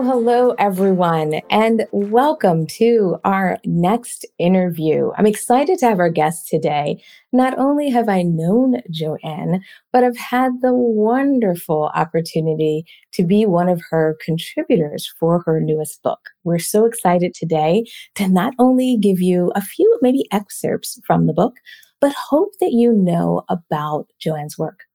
Hello, everyone, and welcome to our next interview. I'm excited to have our guest today. Not only have I known Joanne, but I've had the wonderful opportunity to be one of her contributors for her newest book. We're so excited today to not only give you a few, maybe excerpts from the book, but hope that you know about Joanne's work.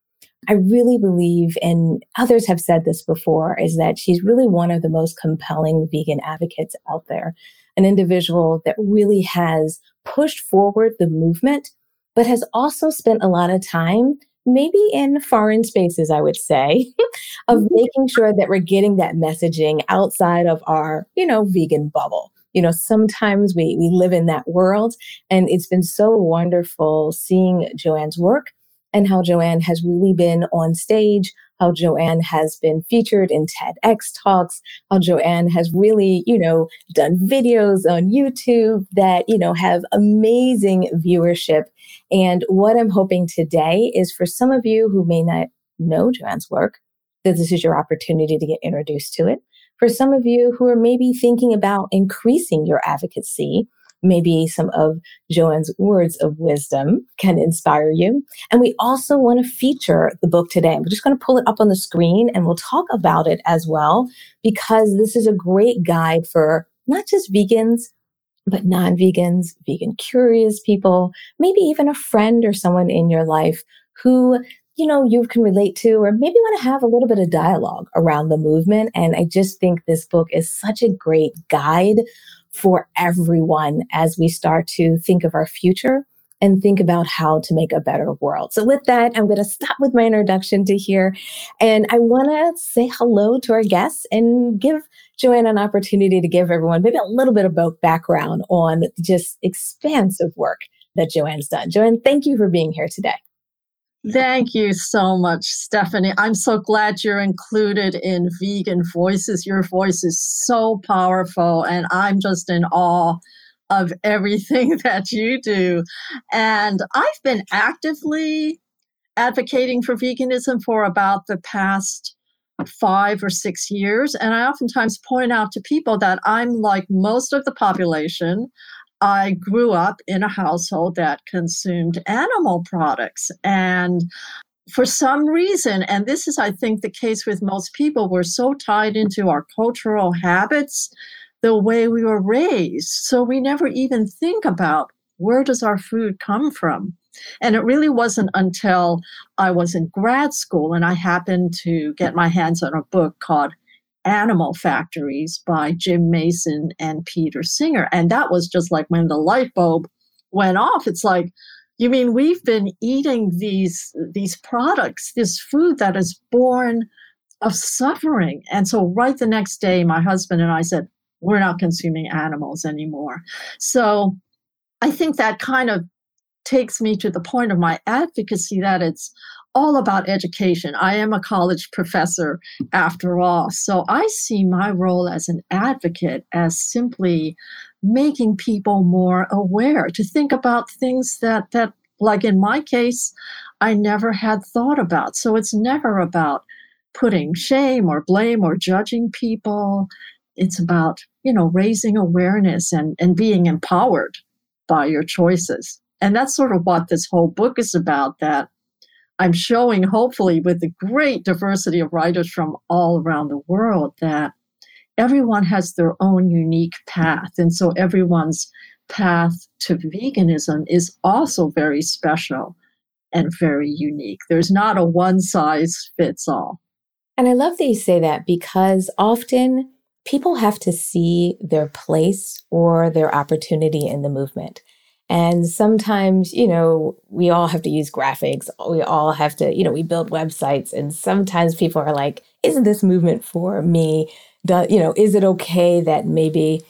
I really believe, and others have said this before, is that she's really one of the most compelling vegan advocates out there. An individual that really has pushed forward the movement, but has also spent a lot of time, maybe in foreign spaces, I would say, of mm-hmm. making sure that we're getting that messaging outside of our, you know, vegan bubble. You know, sometimes we, we live in that world, and it's been so wonderful seeing Joanne's work and how Joanne has really been on stage, how Joanne has been featured in TEDx talks, how Joanne has really, you know, done videos on YouTube that, you know, have amazing viewership. And what I'm hoping today is for some of you who may not know Joanne's work, that this is your opportunity to get introduced to it. For some of you who are maybe thinking about increasing your advocacy, maybe some of Joanne's words of wisdom can inspire you. And we also want to feature the book today. We're just going to pull it up on the screen and we'll talk about it as well, because this is a great guide for not just vegans, but non vegans, vegan curious people, maybe even a friend or someone in your life who you know, you can relate to, or maybe want to have a little bit of dialogue around the movement. And I just think this book is such a great guide for everyone as we start to think of our future and think about how to make a better world. So with that, I'm going to stop with my introduction to here. And I want to say hello to our guests and give Joanne an opportunity to give everyone maybe a little bit of background on just expansive work that Joanne's done. Joanne, thank you for being here today. Thank you so much, Stephanie. I'm so glad you're included in Vegan Voices. Your voice is so powerful, and I'm just in awe of everything that you do. And I've been actively advocating for veganism for about the past five or six years. And I oftentimes point out to people that I'm like most of the population. I grew up in a household that consumed animal products. And for some reason, and this is, I think, the case with most people, we're so tied into our cultural habits, the way we were raised. So we never even think about where does our food come from? And it really wasn't until I was in grad school and I happened to get my hands on a book called Animal Factories by Jim Mason and Peter Singer. And that was just like when the light bulb went off. It's like, you mean we've been eating these these products, this food that is born of suffering. And so right the next day, my husband and I said, we're not consuming animals anymore. So I think that kind of takes me to the point of my advocacy that it's all about education. I am a college professor after all. So I see my role as an advocate as simply making people more aware to think about things that that like in my case I never had thought about. So it's never about putting shame or blame or judging people. It's about, you know, raising awareness and and being empowered by your choices. And that's sort of what this whole book is about that I'm showing, hopefully, with the great diversity of writers from all around the world, that everyone has their own unique path. And so everyone's path to veganism is also very special and very unique. There's not a one size fits all. And I love that you say that because often people have to see their place or their opportunity in the movement. And sometimes, you know, we all have to use graphics. We all have to, you know, we build websites. And sometimes people are like, isn't this movement for me? Do, you know, is it okay that maybe,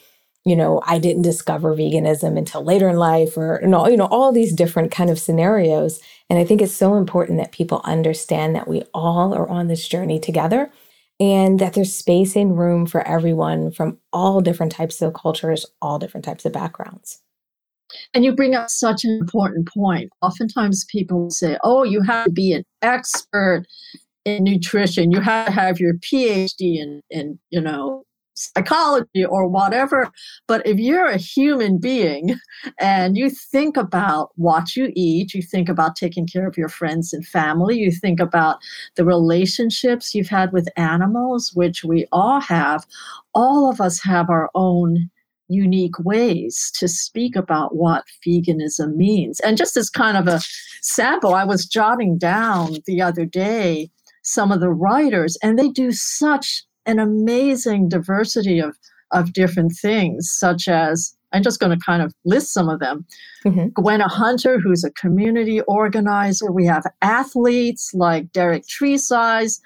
you know, I didn't discover veganism until later in life or, you know, you know, all these different kind of scenarios. And I think it's so important that people understand that we all are on this journey together and that there's space and room for everyone from all different types of cultures, all different types of backgrounds. And you bring up such an important point. Oftentimes people say, oh, you have to be an expert in nutrition. You have to have your PhD in, in you know, psychology or whatever. But if you're a human being and you think about what you eat, you think about taking care of your friends and family, you think about the relationships you've had with animals, which we all have, all of us have our own unique ways to speak about what veganism means. And just as kind of a sample, I was jotting down the other day some of the writers, and they do such an amazing diversity of, of different things, such as I'm just going to kind of list some of them. Mm-hmm. Gwenna Hunter, who's a community organizer. We have athletes like Derek Tresize.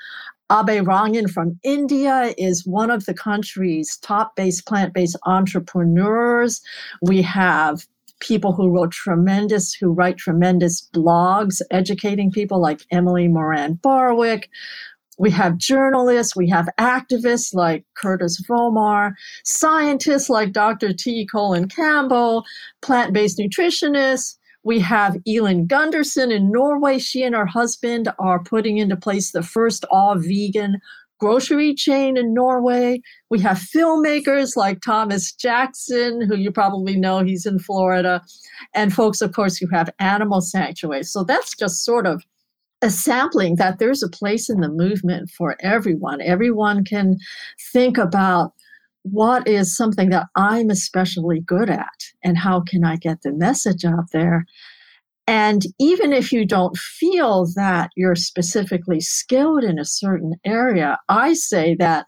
Abhay Rangan from India is one of the country's top based plant based entrepreneurs. We have people who wrote tremendous, who write tremendous blogs educating people like Emily Moran Barwick. We have journalists, we have activists like Curtis Volmar, scientists like Dr. T. Colin Campbell, plant based nutritionists, we have Elin Gundersen in Norway. She and her husband are putting into place the first all vegan grocery chain in Norway. We have filmmakers like Thomas Jackson, who you probably know, he's in Florida, and folks, of course, who have animal sanctuaries. So that's just sort of a sampling that there's a place in the movement for everyone. Everyone can think about what is something that I'm especially good at and how can I get the message out there? And even if you don't feel that you're specifically skilled in a certain area, I say that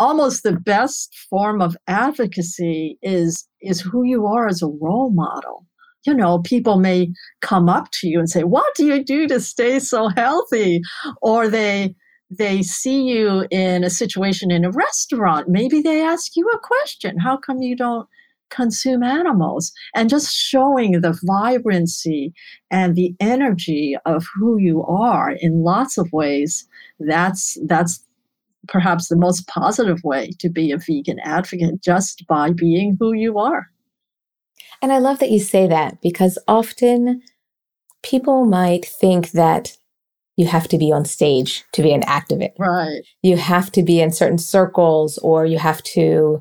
almost the best form of advocacy is is who you are as a role model. You know, people may come up to you and say, "What do you do to stay so healthy?" Or they they see you in a situation in a restaurant, maybe they ask you a question How come you don't consume animals? And just showing the vibrancy and the energy of who you are in lots of ways, that's, that's perhaps the most positive way to be a vegan advocate, just by being who you are. And I love that you say that because often people might think that you have to be on stage to be an activist. Right. You have to be in certain circles or you have to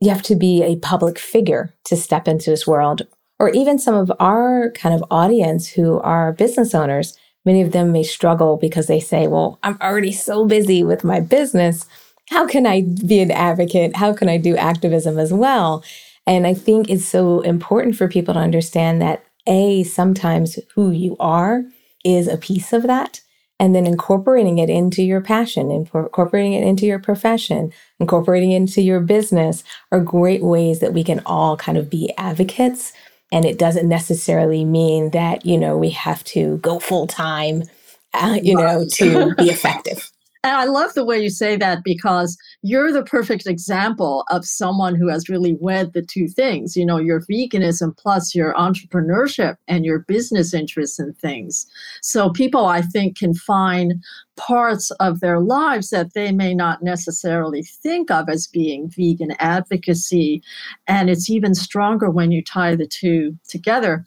you have to be a public figure to step into this world. Or even some of our kind of audience who are business owners, many of them may struggle because they say, Well, I'm already so busy with my business. How can I be an advocate? How can I do activism as well? And I think it's so important for people to understand that A, sometimes who you are is a piece of that and then incorporating it into your passion, incorporating it into your profession, incorporating it into your business are great ways that we can all kind of be advocates. And it doesn't necessarily mean that, you know, we have to go full time, uh, you know, to be effective. And I love the way you say that because you're the perfect example of someone who has really wed the two things, you know, your veganism plus your entrepreneurship and your business interests and things. So people, I think, can find parts of their lives that they may not necessarily think of as being vegan advocacy. And it's even stronger when you tie the two together.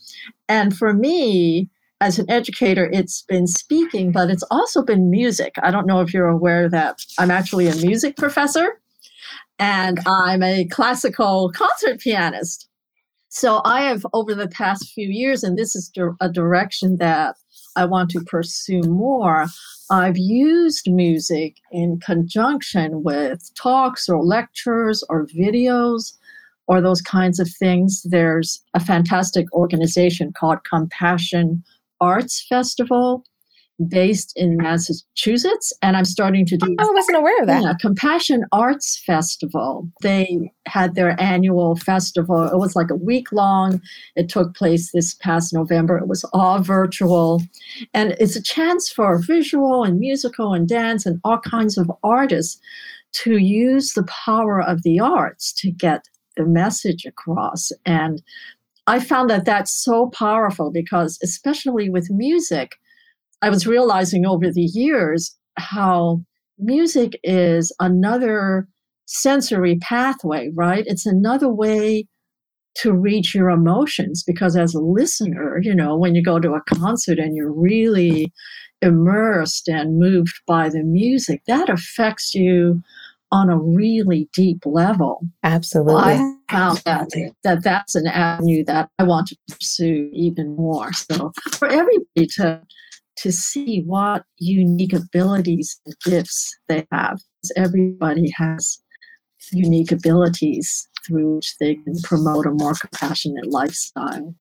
And for me, as an educator, it's been speaking, but it's also been music. I don't know if you're aware that I'm actually a music professor and I'm a classical concert pianist. So I have, over the past few years, and this is a direction that I want to pursue more, I've used music in conjunction with talks or lectures or videos or those kinds of things. There's a fantastic organization called Compassion Arts Festival based in Massachusetts, and I'm starting to do. Oh, I wasn't aware of that. Yeah, Compassion Arts Festival. They had their annual festival. It was like a week long. It took place this past November. It was all virtual, and it's a chance for visual and musical and dance and all kinds of artists to use the power of the arts to get the message across. And I found that that's so powerful because, especially with music I was realizing over the years how music is another sensory pathway, right? It's another way to reach your emotions because as a listener, you know, when you go to a concert and you're really immersed and moved by the music, that affects you on a really deep level. Absolutely. I found that, that that's an avenue that I want to pursue even more. So for everybody to to see what unique abilities and gifts they have. Everybody has unique abilities through which they can promote a more compassionate lifestyle.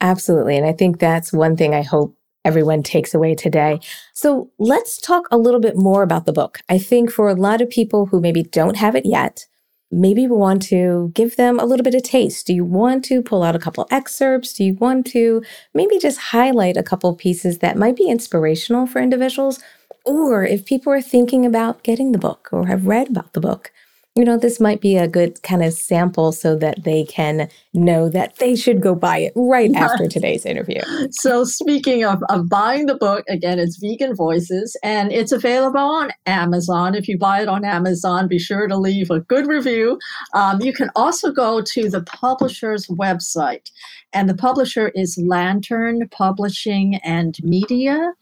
Absolutely. And I think that's one thing I hope everyone takes away today. So let's talk a little bit more about the book. I think for a lot of people who maybe don't have it yet, maybe we want to give them a little bit of taste. Do you want to pull out a couple excerpts? Do you want to maybe just highlight a couple pieces that might be inspirational for individuals? Or if people are thinking about getting the book or have read about the book, you know, this might be a good kind of sample so that they can know that they should go buy it right after today's interview. So, speaking of, of buying the book, again, it's Vegan Voices and it's available on Amazon. If you buy it on Amazon, be sure to leave a good review. Um, you can also go to the publisher's website, and the publisher is Lantern Publishing and Media,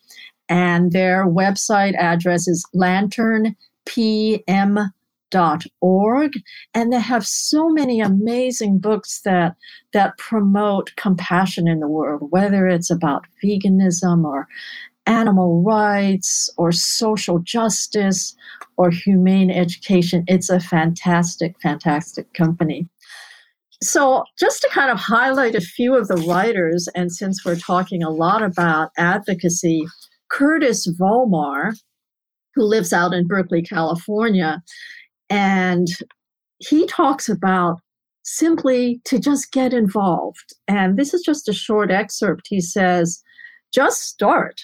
and their website address is lanternpm org. And they have so many amazing books that that promote compassion in the world whether it's about veganism or animal rights or social justice or humane education. It's a fantastic fantastic company. So just to kind of highlight a few of the writers and since we're talking a lot about advocacy curtis volmar who lives out in berkeley california and he talks about simply to just get involved. And this is just a short excerpt. He says, just start.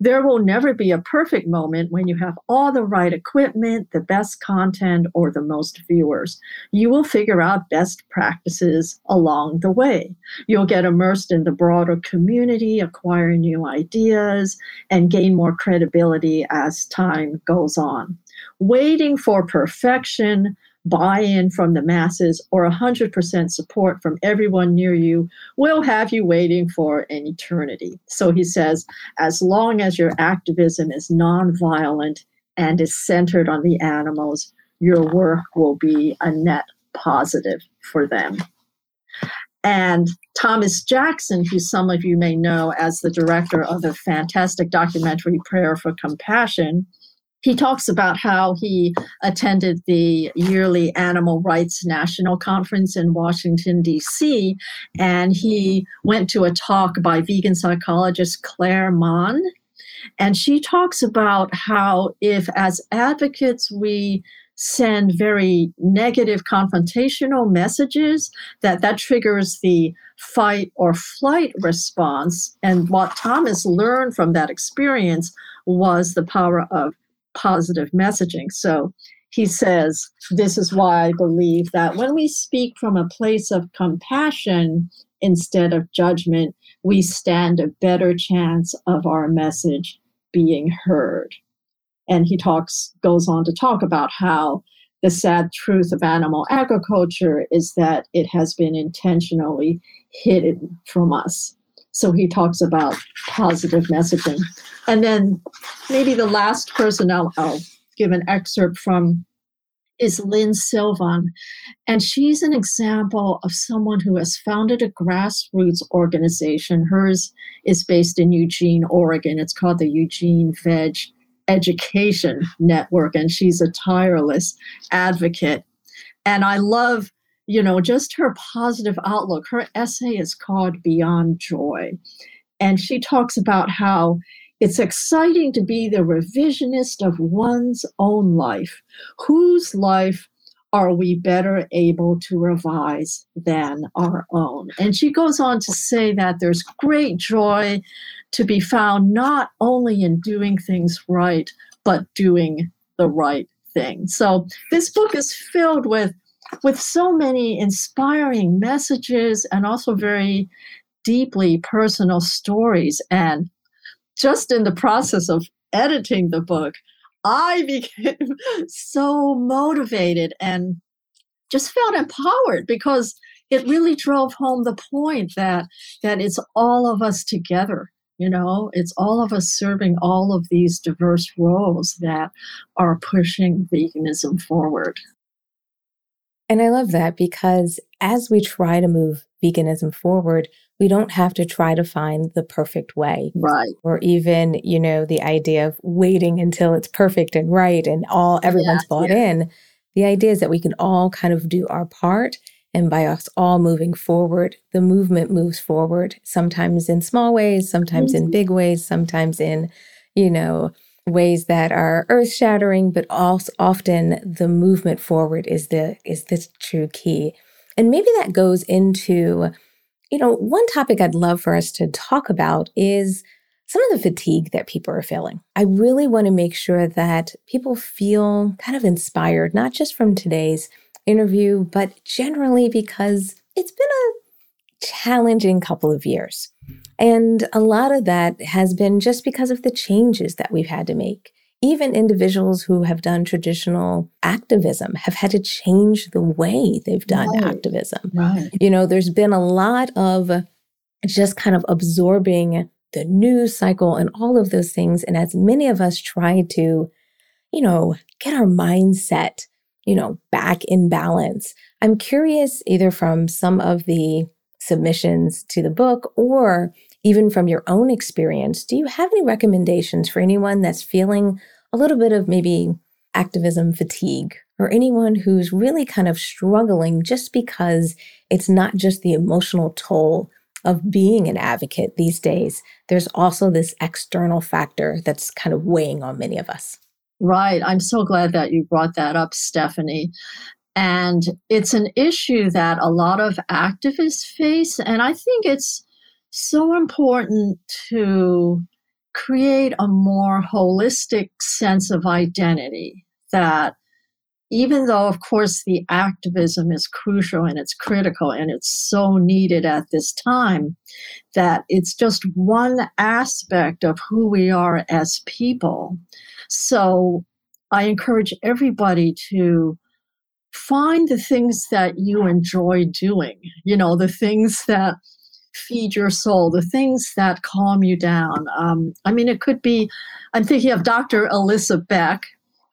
There will never be a perfect moment when you have all the right equipment, the best content, or the most viewers. You will figure out best practices along the way. You'll get immersed in the broader community, acquire new ideas, and gain more credibility as time goes on waiting for perfection, buy in from the masses, or 100% support from everyone near you will have you waiting for an eternity. So he says, as long as your activism is nonviolent and is centered on the animals, your work will be a net positive for them. And Thomas Jackson, who some of you may know as the director of the fantastic documentary Prayer for Compassion, he talks about how he attended the yearly Animal Rights National Conference in Washington, D.C., and he went to a talk by vegan psychologist Claire Mann. And she talks about how, if as advocates we send very negative confrontational messages that that triggers the fight or flight response and what thomas learned from that experience was the power of positive messaging. So he says, This is why I believe that when we speak from a place of compassion instead of judgment, we stand a better chance of our message being heard. And he talks, goes on to talk about how the sad truth of animal agriculture is that it has been intentionally hidden from us. So he talks about positive messaging. And then maybe the last person I'll, I'll give an excerpt from is Lynn Sylvan. And she's an example of someone who has founded a grassroots organization. Hers is based in Eugene, Oregon. It's called the Eugene Veg Education Network. And she's a tireless advocate. And I love you know, just her positive outlook. Her essay is called Beyond Joy. And she talks about how It's exciting to be the revisionist of one's own life. Whose life are we better able to revise than our own? And she goes on to say that there's great joy to be found not only in doing things right, but doing the right thing. So this book is filled with with so many inspiring messages and also very deeply personal stories. And just in the process of editing the book I became so motivated and just felt empowered because it really drove home the point that that it's all of us together you know? It's all of us serving all of these diverse roles that are pushing veganism forward and i love that because as we try to move veganism forward we don't have to try to find the perfect way. Right. Or even, you know, the idea of waiting until it's perfect and right and all everyone's yeah, bought yeah. in. The idea is that we can all kind of do our part. And by us all moving forward, the movement moves forward, sometimes in small ways, sometimes mm-hmm. in big ways, sometimes in, you know, ways that are earth shattering, but also often the movement forward is the is the true key. And maybe that goes into you know, one topic I'd love for us to talk about is some of the fatigue that people are feeling. I really want to make sure that people feel kind of inspired, not just from today's interview, but generally because it's been a challenging couple of years. And a lot of that has been just because of the changes that we've had to make even individuals who have done traditional activism have had to change the way they've done right. activism. Right. You know, there's been a lot of just kind of absorbing the news cycle and all of those things. And as many of us try to, you know, get our mindset, you know, back in balance, I'm curious either from some of the submissions to the book or even from your own experience, do you have any recommendations for anyone that's feeling a little bit of maybe activism fatigue or anyone who's really kind of struggling just because it's not just the emotional toll of being an advocate these days. There's also this external factor that's kind of weighing on many of us. Right. I'm so glad that you brought that up, Stephanie. And it's an issue that a lot of activists face. And I think it's so important to create a more holistic sense of identity that even though of course the activism is crucial and it's critical and it's so needed at this time that it's just one aspect of who we are as people so i encourage everybody to find the things that you enjoy doing you know the things that feed your soul, the things that calm you down. Um, I mean, it could be, I'm thinking of Dr. Alyssa Beck,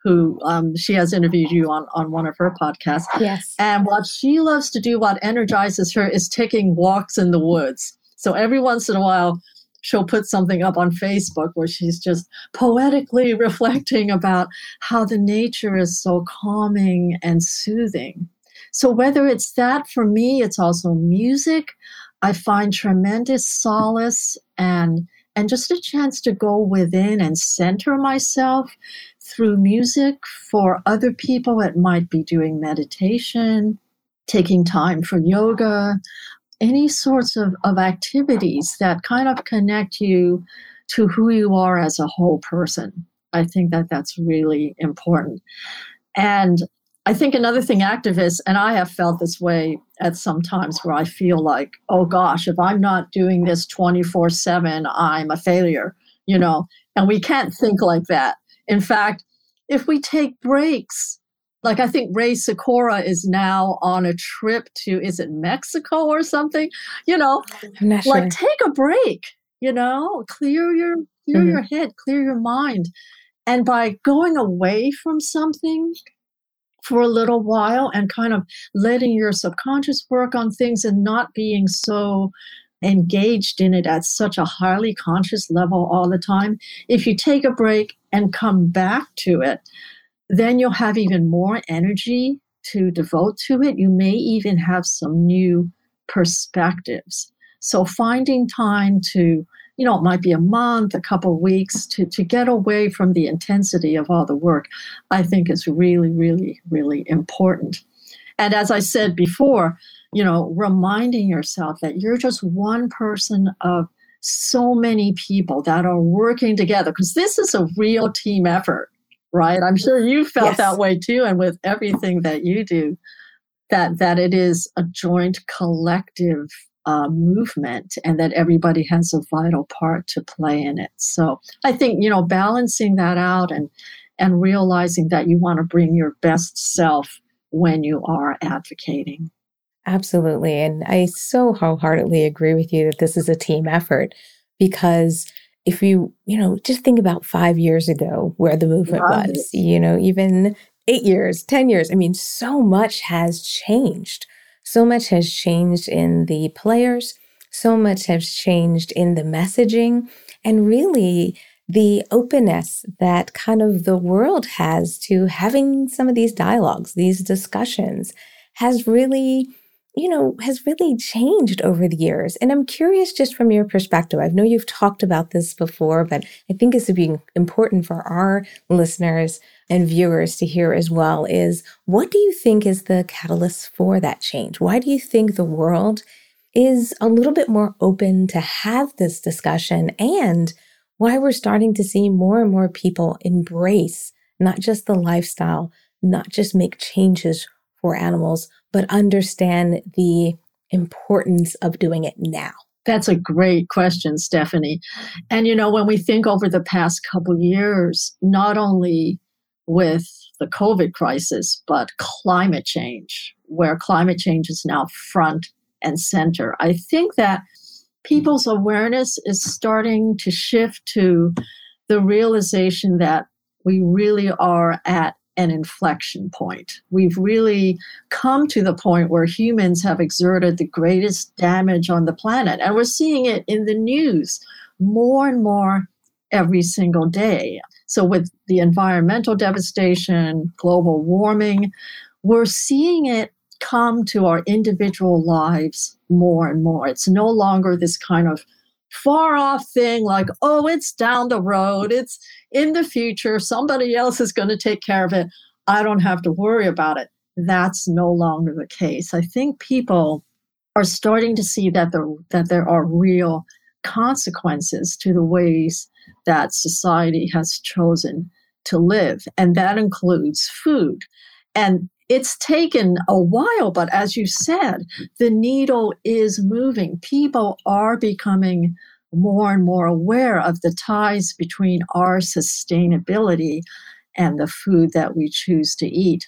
who um, she has interviewed you on, on one of her podcasts. Yes. And what she loves to do, what energizes her, is taking walks in the woods. So every once in a while, she'll put something up on Facebook where she's just poetically reflecting about how the nature is so calming and soothing. So whether it's that for me, it's also music. I find tremendous solace and and just a chance to go within and center myself through music. For other people, it might be doing meditation, taking time for yoga, any sorts of, of activities that kind of connect you to who you are as a whole person. I think that that's really important. And I think another thing activists, and I have felt this way at some times where I feel like, oh gosh, if I'm not doing this 24 7, I'm a failure, you know, and we can't think like that. In fact, if we take breaks, like I think Rae Sikora is now on a trip to, is it Mexico or something? You know, like sure. take a break, you know, clear your clear mm-hmm. your head, clear your mind. And by going away from something, for a little while and kind of letting your subconscious work on things and not being so engaged in it at such a highly conscious level all the time. If you take a break and come back to it, then you'll have even more energy to devote to it. You may even have some new perspectives. So finding time to you know, it might be a month, a couple of weeks to, to get away from the intensity of all the work, I think is really, really, really important. And as I said before, you know, reminding yourself that you're just one person of so many people that are working together because this is a real team effort, right? I'm sure you felt yes. that way too. And with everything that you do, that that it is a joint collective uh, movement and that everybody has a vital part to play in it. So I think, you know, balancing that out and and realizing that you want to bring your best self when you are advocating. Absolutely. And I so wholeheartedly agree with you that this is a team effort because if you, you know, just think about five years ago where the movement was, you know, even eight years, 10 years. I mean, so much has changed. So much has changed in the players. So much has changed in the messaging and really the openness that kind of the world has to having some of these dialogues, these discussions has really you know, has really changed over the years. And I'm curious just from your perspective. I know you've talked about this before, but I think this would be important for our listeners and viewers to hear as well is what do you think is the catalyst for that change? Why do you think the world is a little bit more open to have this discussion and why we're starting to see more and more people embrace not just the lifestyle, not just make changes for animals, but understand the importance of doing it now? That's a great question, Stephanie. And you know, when we think over the past couple years, not only with the COVID crisis, but climate change, where climate change is now front and center, I think that people's awareness is starting to shift to the realization that we really are at an inflection point. We've really come to the point where humans have exerted the greatest damage on the planet. And we're seeing it in the news more and more every single day. So, with the environmental devastation, global warming, we're seeing it come to our individual lives more and more. It's no longer this kind of far off thing like, oh, it's down the road, it's in the future, somebody else is going to take care of it. I don't have to worry about it. That's no longer the case. I think people are starting to see that there, that there are real consequences to the ways that society has chosen to live, and that includes food. And it's taken a while, but as you said, the needle is moving. People are becoming more and more aware of the ties between our sustainability and the food that we choose to eat.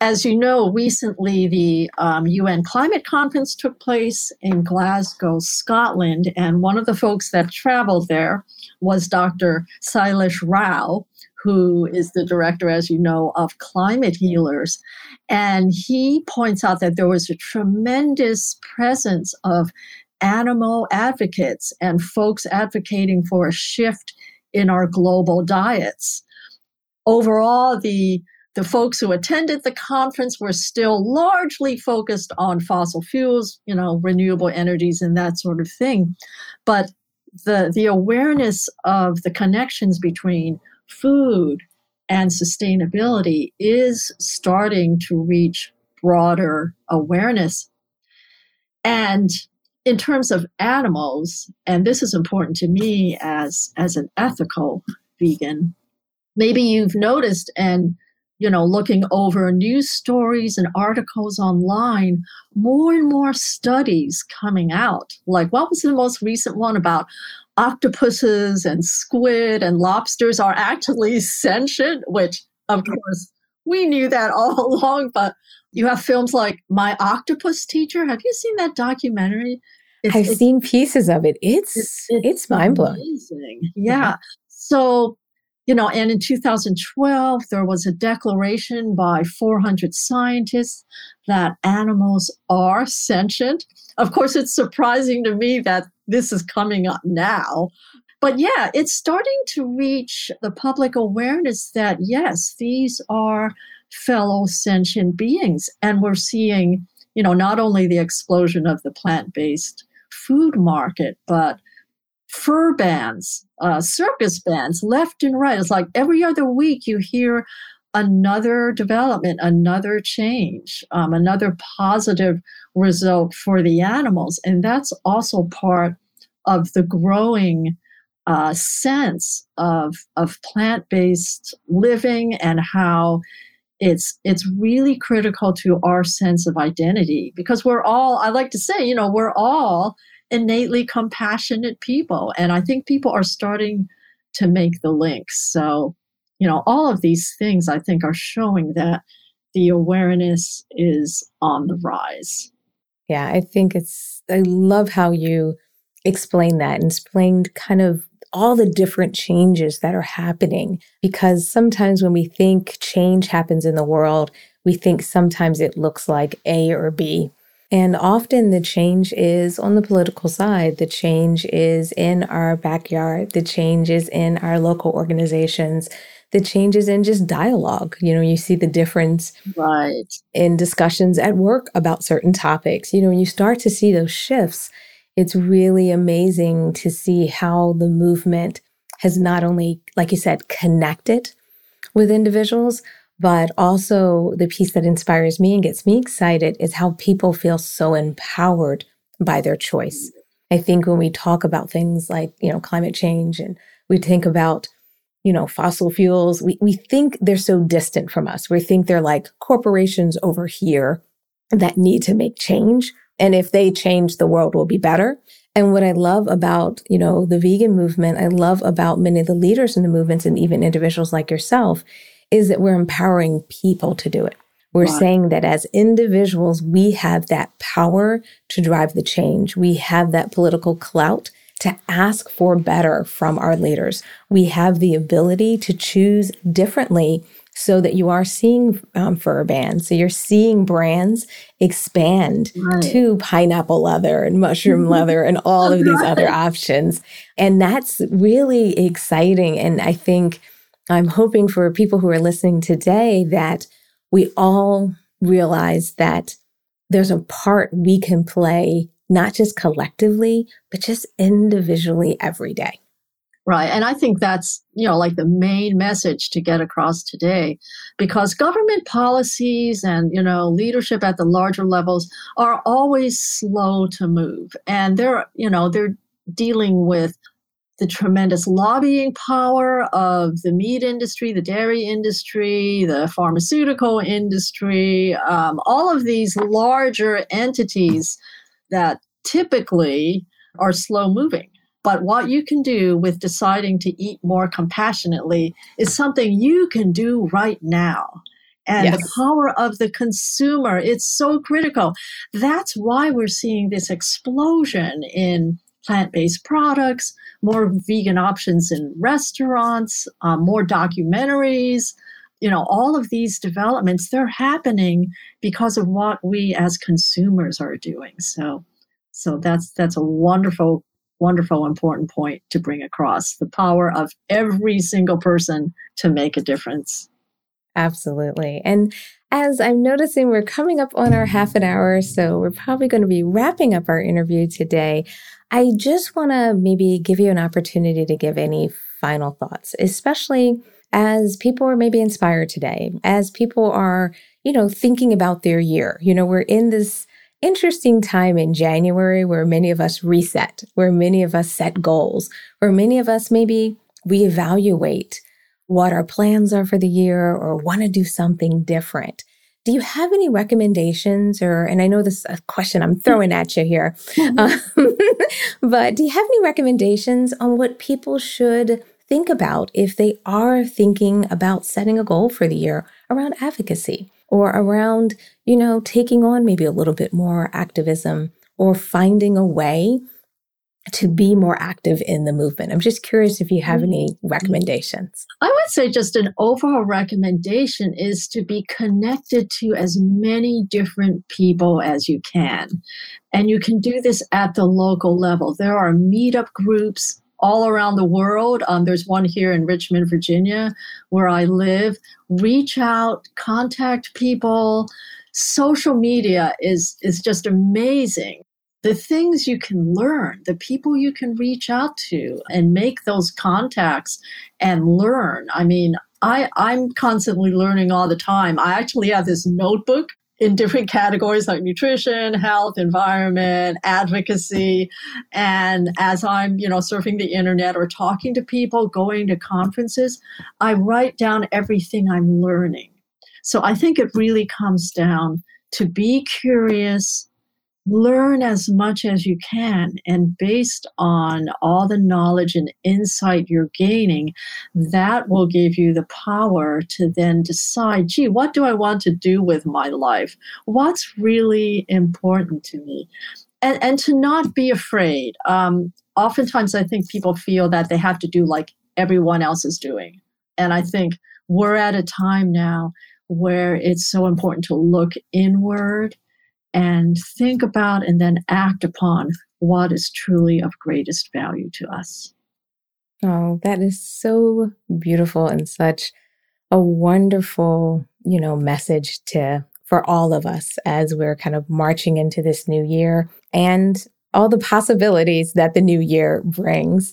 As you know, recently the um, UN Climate Conference took place in Glasgow, Scotland, and one of the folks that traveled there was Dr. Sailesh Rao, who is the director, as you know, of Climate Healers. And he points out that there was a tremendous presence of animal advocates and folks advocating for a shift in our global diets. Overall, the the folks who attended the conference were still largely focused on fossil fuels, you know, renewable energies and that sort of thing. But the the awareness of the connections between food and sustainability is starting to reach broader awareness. And in terms of animals, and this is important to me as, as an ethical vegan, maybe you've noticed and you know looking over news stories and articles online more and more studies coming out like what was the most recent one about octopuses and squid and lobsters are actually sentient, which of course we knew that all along, but you have films like My Octopus Teacher. Have you seen that documentary? It's, I've it's, seen pieces of it. It's it's, it's, it's mind blowing. Yeah. So, you know, and in 2012, there was a declaration by 400 scientists that animals are sentient. Of course, it's surprising to me that this is coming up now. But yeah, it's starting to reach the public awareness that yes, these are fellow sentient beings. And we're seeing, you know, not only the explosion of the plant based food market, but fur bands, uh, circus bands, left and right. It's like every other week you hear another development, another change, um, another positive result for the animals. And that's also part of the growing uh, sense of, of plant-based living and how it's it's really critical to our sense of identity because we're all i like to say you know we're all innately compassionate people and i think people are starting to make the links. So you know all of these things i think are showing that the awareness is on the rise. Yeah i think it's i love how you explain that and explained kind of all the different changes that are happening. Because sometimes when we think change happens in the world, we think sometimes it looks like A or B. And often the change is on the political side. The change is in our backyard. The change is in our local organizations. The change is in just dialogue. You know, you see the difference right. in discussions at work about certain topics. You know, you start to see those shifts it's really amazing to see how the movement has not only, like you said, connected with individuals, but also the piece that inspires me and gets me excited is how people feel so empowered by their choice. I think when we talk about things like, you know, climate change and we think about, you know, fossil fuels, we, we think they're so distant from us. We think they're like corporations over here that need to make change and if they change, the world will be better. And what I love about, you know, the vegan movement, I love about many of the leaders in the movements and even individuals like yourself is that we're empowering people to do it. We're right. saying that as individuals, we have that power to drive the change. We have that political clout to ask for better from our leaders. We have the ability to choose differently so that you are seeing um, fur bands. So you're seeing brands expand right. to pineapple leather and mushroom leather and all of these other options. And that's really exciting. And I think I'm hoping for people who are listening today that we all realize that there's a part we can play, not just collectively, but just individually every day. Right. And I think that's, you know, like the main message to get across today because government policies and, you know, leadership at the larger levels are always slow to move. And they're, you know, they're dealing with the tremendous lobbying power of the meat industry, the dairy industry, the pharmaceutical industry, um, all of these larger entities that typically are slow moving. But what you can do with deciding to eat more compassionately is something you can do right now. And yes. the power of the consumer, it's so critical. That's why we're seeing this explosion in plant based products, more vegan options in restaurants, um, more documentaries. You know, all of these developments, they're happening because of what we as consumers are doing. So, so that's that's a wonderful wonderful, important point to bring across the power of every single person to make a difference. Absolutely. And as I'm noticing, we're coming up on our half an hour, so we're probably going to be wrapping up our interview today. I just want to maybe give you an opportunity to give any final thoughts, especially as people are maybe inspired today, as people are, you know, thinking about their year. You know, we're in this interesting time in January where many of us reset, where many of us set goals, where many of us maybe reevaluate what our plans are for the year or want to do something different. Do you have any recommendations or, and I know this is a question I'm throwing at you here, um, but do you have any recommendations on what people should think about if they are thinking about setting a goal for the year around advocacy? Or around, you know, taking on maybe a little bit more activism or finding a way to be more active in the movement. I'm just curious if you have any mm-hmm. recommendations. I would say just an overall recommendation is to be connected to as many different people as you can. And you can do this at the local level. There are meetup groups all around the world. Um, there's one here in Richmond, Virginia, where I live. Reach out, contact people. Social media is is just amazing. the things you can learn, the people you can reach out to and make those contacts and learn. I mean, I, I'm constantly learning all the time. I actually have this notebook in different categories like nutrition, health, environment, advocacy. And as I'm, you know, surfing the internet or talking to people, going to conferences, I write down everything I'm learning. So I think it really comes down to be curious, learn as much as you can. And based on all the knowledge and insight you're gaining, that will give you the power to then decide gee, what do I want to do with my life? What's really important to me? And, and to not be afraid. Um, oftentimes, I think people feel that they have to do like everyone else is doing. And I think we're at a time now where it's so important to look inward and think about and then act upon what is truly of greatest value to us. Oh, that is so beautiful and such a wonderful, you know, message to for all of us as we're kind of marching into this new year and all the possibilities that the new year brings.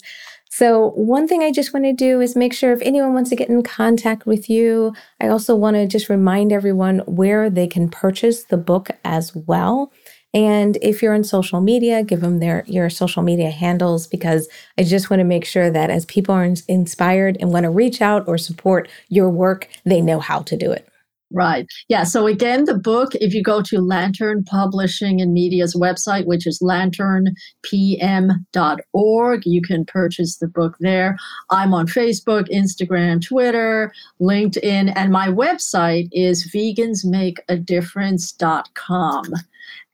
So, one thing I just want to do is make sure if anyone wants to get in contact with you, I also want to just remind everyone where they can purchase the book as well. And if you're on social media, give them their your social media handles because I just want to make sure that as people are inspired and want to reach out or support your work, they know how to do it. Right. Yeah. So again, the book, if you go to Lantern Publishing and Media's website, which is lanternpm.org, you can purchase the book there. I'm on Facebook, Instagram, Twitter, LinkedIn, and my website is vegansmakeadifference.com.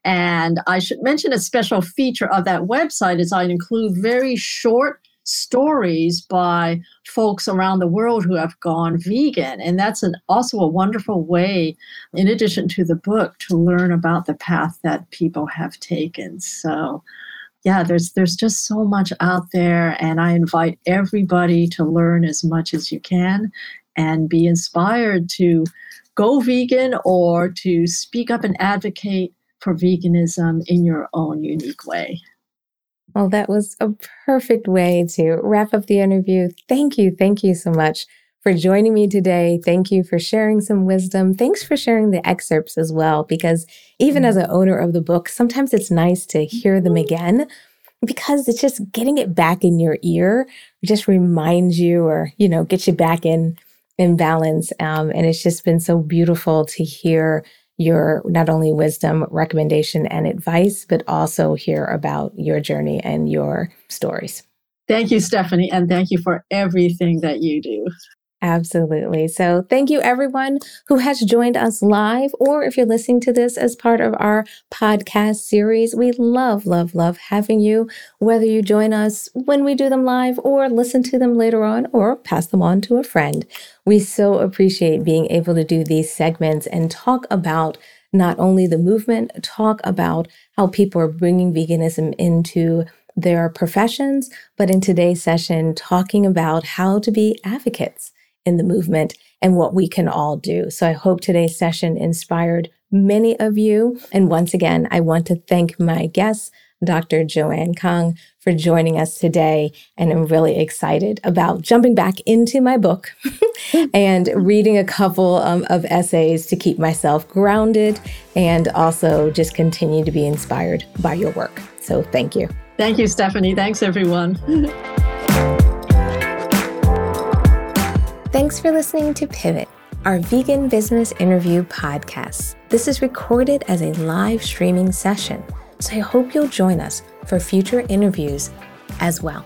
And I should mention a special feature of that website is I include very short stories by folks around the world who have gone vegan. And that's an, also a wonderful way, in addition to the book, to learn about the path that people have taken. So, yeah, there's there's just so much out there, and I invite everybody to learn as much as you can and be inspired to go vegan or to speak up and advocate for veganism in your own unique way. Well, that was a perfect way to wrap up the interview. Thank you. Thank you so much for joining me today. Thank you for sharing some wisdom. Thanks for sharing the excerpts as well, because even as an owner of the book, sometimes it's nice to hear them again because it's just getting it back in your ear just reminds you or, you know, gets you back in in balance. Um, and it's just been so beautiful to hear your not only wisdom, recommendation, and advice, but also hear about your journey and your stories. Thank you, Stephanie, and thank you for everything that you do. Absolutely. So, thank you everyone who has joined us live, or if you're listening to this as part of our podcast series. We love, love, love having you, whether you join us when we do them live or listen to them later on or pass them on to a friend. We so appreciate being able to do these segments and talk about not only the movement, talk about how people are bringing veganism into their professions, but in today's session, talking about how to be advocates in the movement and what we can all do. So I hope today's session inspired many of you. And once again, I want to thank my guests, Dr. Joanne Kong, for joining us today. And I'm really excited about jumping back into my book and reading a couple um, of essays to keep myself grounded and also just continue to be inspired by your work. So thank you. Thank you, Stephanie. Thanks, everyone. Thanks for listening to Pivot, our vegan business interview podcast. This is recorded as a live streaming session, so I hope you'll join us for future interviews as well.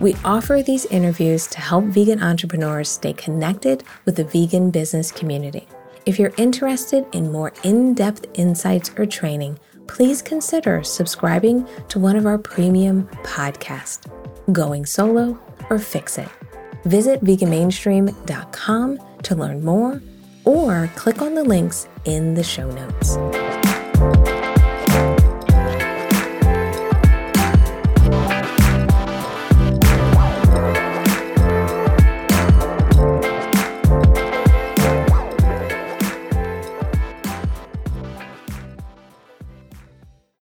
We offer these interviews to help vegan entrepreneurs stay connected with the vegan business community. If you're interested in more in depth insights or training, please consider subscribing to one of our premium podcasts, Going Solo or Fix It. Visit veganmainstream.com to learn more or click on the links in the show notes.